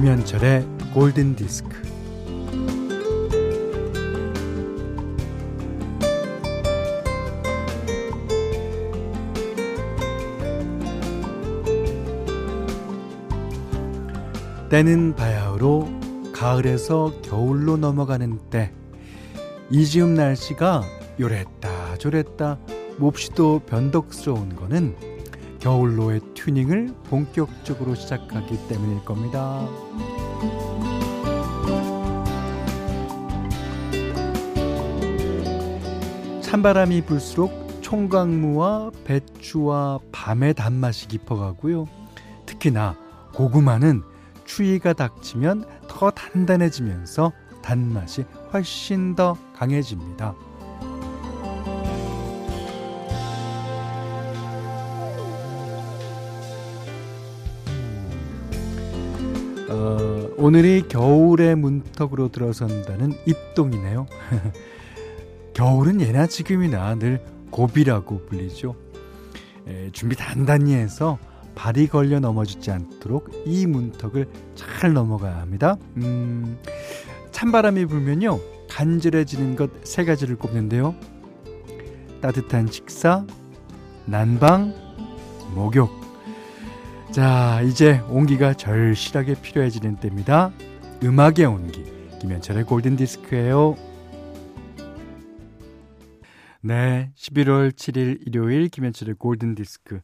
김현철의 골든 디스크. 때는 바야흐로 가을에서 겨울로 넘어가는 때. 이지음 날씨가 요랬다 저랬다 몹시도 변덕스러운 거는 겨울로의 튜닝을 본격적으로 시작하기 때문일 겁니다. 찬바람이 불수록 총각무와 배추와 밤의 단맛이 깊어가고요. 특히나 고구마는 추위가 닥치면 더 단단해지면서 단맛이 훨씬 더 강해집니다. 어, 오늘이 겨울의 문턱으로 들어선다는 입동이네요. 겨울은 예나 지금이나 늘 고비라고 불리죠. 에, 준비 단단히 해서 발이 걸려 넘어지지 않도록 이 문턱을 잘 넘어가야 합니다. 음, 찬바람이 불면요. 간절해지는 것 세 가지를 꼽는데요. 따뜻한 식사, 난방, 목욕. 자, 이제 온기가 절실하게 필요해지는 때입니다. 음악의 온기. 김현철의 골든 디스크예요. 네, 11월 7일 일요일 김현철의 골든 디스크.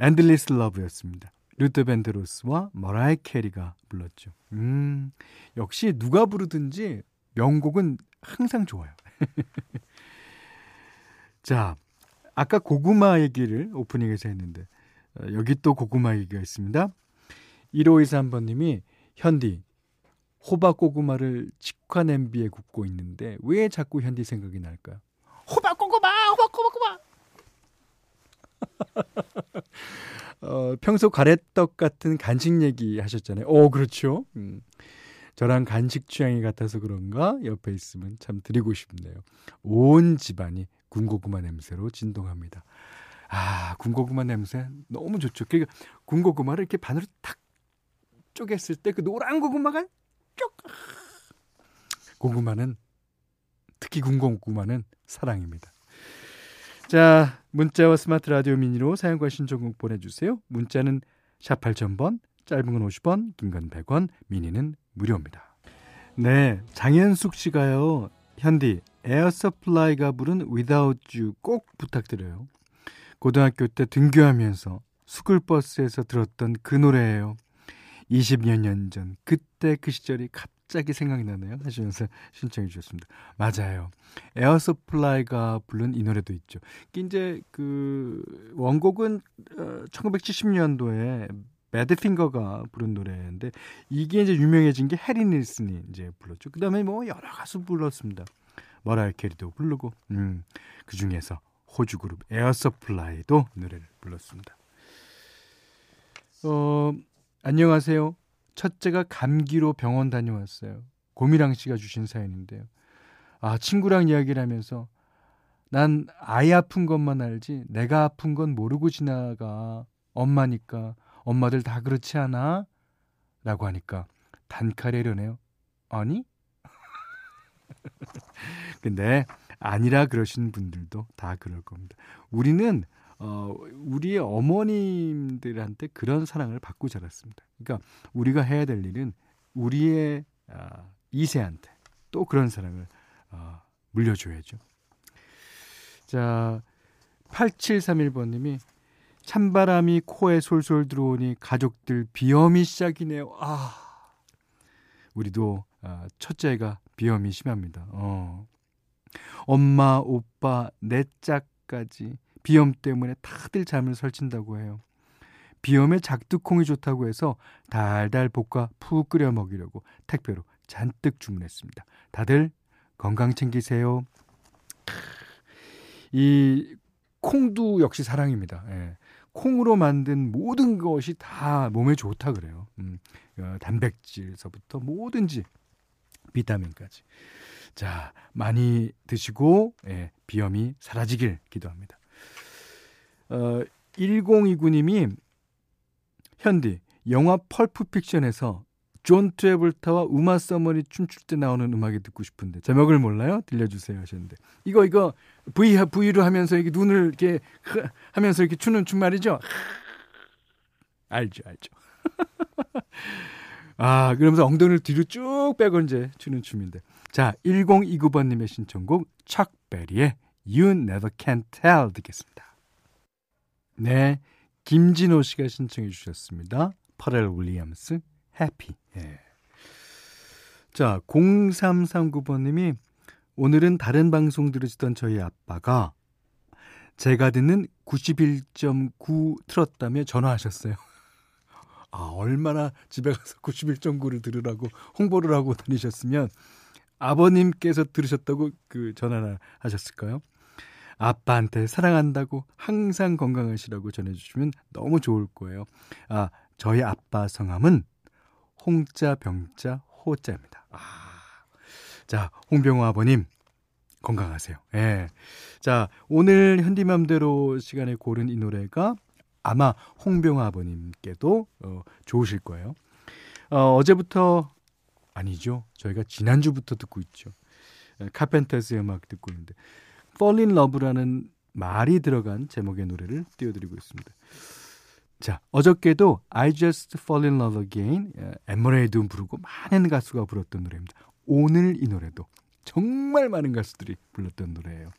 Endless Love였습니다. 루더 밴드로스와 머라이 캐리가 불렀죠. 음, 역시 누가 부르든지 명곡은 항상 좋아요. 자, 아까 고구마 얘기를 오프닝에서 했는데 어, 여기 또 고구마 얘기가 있습니다. 1523번님이 현디 호박 고구마를 직화 냄비에 굽고 있는데 왜 자꾸 현디 생각이 날까요? 호박 고구마, 호박 고구마. 어, 평소 가래떡 같은 간식 얘기 하셨잖아요. 오, 그렇죠. 음. 저랑 간식 취향이 같아서 그런가 옆에 있으면 참 드리고 싶네요. 온 집안이 군고구마 냄새로 진동합니다. 아, 군고구마 냄새 너무 좋죠. 그러니까 군고구마를 이렇게 반으로 탁 쪼갰을 때 그 노란 고구마가 쭉 고구마는 특히 군고구마는 사랑입니다. 자, 문자와 스마트 라디오 미니로 사용과 신청곡 보내주세요. 문자는 샵 8000번, 짧은 건 50원, 긴 건 100원, 미니는 무료입니다. 네, 장현숙 씨가요. 현디, 에어서플라이가 부른 Without You 꼭 부탁드려요. 고등학교 때 등교하면서 스쿨버스에서 들었던 그 노래예요. 20여 년 전 그때 그 시절이 갑자기 생각이 나네요. 하시면서 신청해 주셨습니다. 맞아요. 에어서플라이가 부른 이 노래도 있죠. 이제 그 원곡은 1970년도에 어, 배드핑거가 부른 노래인데 이게 이제 유명해진 게 해리 닐슨이 이제 불렀죠. 그다음에 뭐 여러 가수 불렀습니다. 머라이 캐리도 부르고 음, 그 중에서 호주 그룹 에어서플라이도 노래를 불렀습니다. 어, 안녕하세요. 첫째가 감기로 병원 다녀왔어요. 고미랑 씨가 주신 사연인데요. 아, 친구랑 이야기를 하면서 난 아이 아픈 것만 알지 내가 아픈 건 모르고 지나가. 엄마니까 엄마들 다 그렇지 않아? 라고 하니까 단칼에려네요. 아니? 근데 아니라 그러신 분들도 다 그럴 겁니다. 우리는 어, 우리의 어머님들한테 그런 사랑을 받고 자랐습니다. 그러니까 우리가 해야 될 일은 우리의 아, 2세한테 또 그런 사랑을 어, 물려줘야죠. 자, 8731번님이 찬바람이 코에 솔솔 들어오니 가족들 비염이 시작이네요. 아, 우리도 아, 첫째가 비염이 심합니다. 어. 엄마, 오빠, 내 짝까지 비염 때문에 다들 잠을 설친다고 해요. 비염에 작두콩이 좋다고 해서 달달 볶아 푹 끓여 먹이려고 택배로 잔뜩 주문했습니다. 다들 건강 챙기세요. 이 콩도 역시 사랑입니다. 예. 콩으로 만든 모든 것이 다 몸에 좋다 그래요. 음, 어, 단백질서부터 뭐든지 비타민까지. 자, 많이 드시고 예, 비염이 사라지길 기도합니다. 어, 1029님이 현디 영화 펄프 픽션에서 존 트라볼타와 우마 서먼이 춤출 때 나오는 음악이 듣고 싶은데 제목을 몰라요? 들려주세요 하셨는데 이거 이거 V V로 하면서 이렇게 눈을 이렇게 하면서 이렇게 추는 춤 말이죠. 알죠, 알죠. 아, 그러면서 엉덩이를 뒤로 쭉 빼고 이제 추는 춤인데. 자, 1029번님의 신청곡 척 베리의 You Never Can Tell 듣겠습니다. 네, 김진호 씨가 신청해 주셨습니다. 퍼렐 윌리엄스 해피. 예. 자, 0339번님이 오늘은 다른 방송 들으시던 저희 아빠가 제가 듣는 91.9 틀었다며 전화하셨어요. 아, 얼마나 집에 가서 91.9를 들으라고 홍보를 하고 다니셨으면 아버님께서 들으셨다고 그 전화를 하셨을까요? 아빠한테 사랑한다고 항상 건강하시라고 전해주시면 너무 좋을 거예요. 아, 저희 아빠 성함은 홍자 병자 호자입니다. 아, 자, 홍병호 아버님 건강하세요. 예. 자, 오늘 현디맘대로 시간에 고른 이 노래가 아마 홍병호 아버님께도 어, 좋으실 거예요. 어, 어제부터 아니죠. 저희가 지난주부터 듣고 있죠. 카펜터스의 음악 듣고 있는데 Fall in Love라는 말이 들어간 제목의 노래를 띄워드리고 있습니다. 자, 어저께도 I Just Fall in Love Again, 앤 머레이도 부르고 많은 가수가 불렀던 노래입니다. 오늘 이 노래도 정말 많은 가수들이 불렀던 노래예요.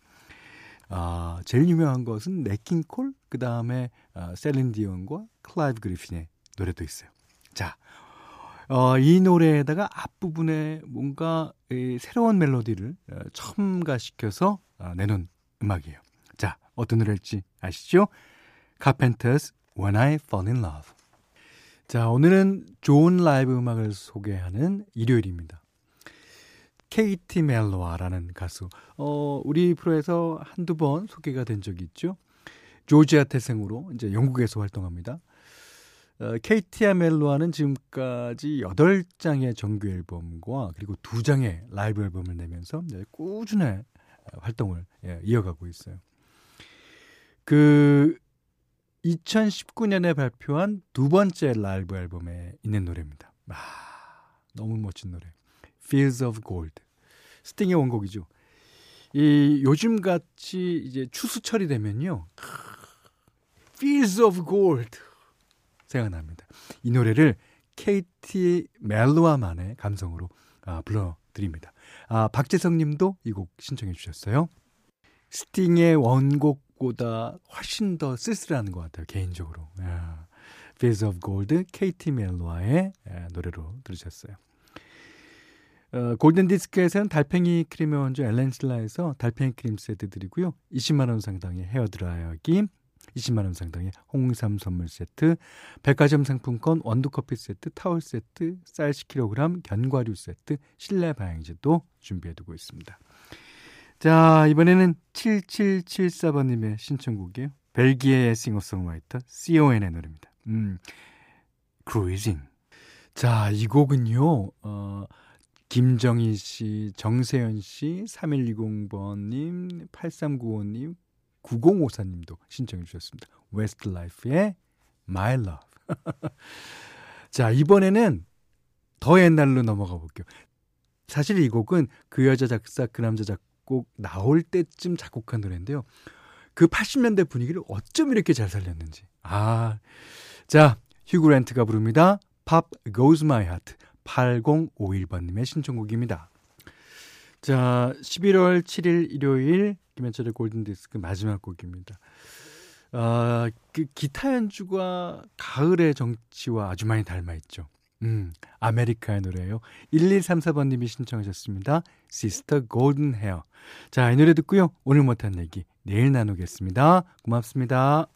아, 제일 유명한 것은 냇 킹 콜, 그 다음에 어, 셀린 디온과 클라이브 그리핀의 노래도 있어요. 자, 어, 이 노래에다가 앞부분에 뭔가 이 새로운 멜로디를 어, 첨가시켜서 어, 내놓은 음악이에요. 자, 어떤 노래일지 아시죠? 카펜터스 When I Fall in Love. 자, 오늘은 좋은 라이브 음악을 소개하는 일요일입니다. 케이티 멜로아라는 가수. 어, 우리 프로에서 한두 번 소개가 된 적이 있죠. 조지아 태생으로 이제 영국에서 활동합니다. 어, 케이티아 멜로아는 지금까지 8장의 정규 앨범과 그리고 2장의 라이브 앨범을 내면서 꾸준히 활동을 예, 이어가고 있어요. 그 2019년에 발표한 두 번째 라이브 앨범에 있는 노래입니다. 아, 너무 멋진 노래. Fields of Gold. 스팅의 원곡이죠. 이 요즘 같이 이제 추수철이 되면요. Fields of Gold 생각납니다. 이 노래를 KT 멜로아만의 감성으로 아, 불러드립니다. 아, 박재성 님도 이 곡 신청해 주셨어요. 스팅의 원곡보다 훨씬 더 쓸쓸한 것 같아요. 개인적으로. 야, Face of Gold, KT 멜로아의 노래로 들으셨어요. 어, 골든 디스크에서는 달팽이 크림의 원조 엘렌실라에서 달팽이 크림 세트 드리고요. 20만 원 상당의 헤어 드라이어기, 20만 원 상당의 홍삼 선물 세트, 백화점 상품권 원두 커피 세트, 타월 세트, 쌀 10kg, 견과류 세트, 실내 방향제도 준비해 두고 있습니다. 자, 이번에는 7774번 님의 신청곡이에요. 벨기에의 싱어송라이터 CON의 노래입니다. 음, Cruising. 자, 이 곡은요, 어, 김정희 씨, 정세현 씨, 3120번님, 8395님, 9054님도 신청해 주셨습니다. 웨스트라이프의 My Love. 자, 이번에는 더 옛날로 넘어가 볼게요. 사실 이 곡은 그 여자 작사, 그 남자 작곡 나올 때쯤 작곡한 노래인데요. 그 80년대 분위기를 어쩜 이렇게 잘 살렸는지. 아. 자, 휴 그랜트가 부릅니다. Pop Goes My Heart. 8051번님의 신청곡입니다. 자, 11월 7일 일요일 김현철의 골든디스크 마지막 곡입니다. 아, 그 기타 연주가 가을의 정치와 아주 많이 닮아 있죠. 음, 아메리카의 노래예요. 1134번님이 신청하셨습니다. 시스터 골든 헤어. 자, 이 노래 듣고요. 오늘 못한 얘기 내일 나누겠습니다. 고맙습니다.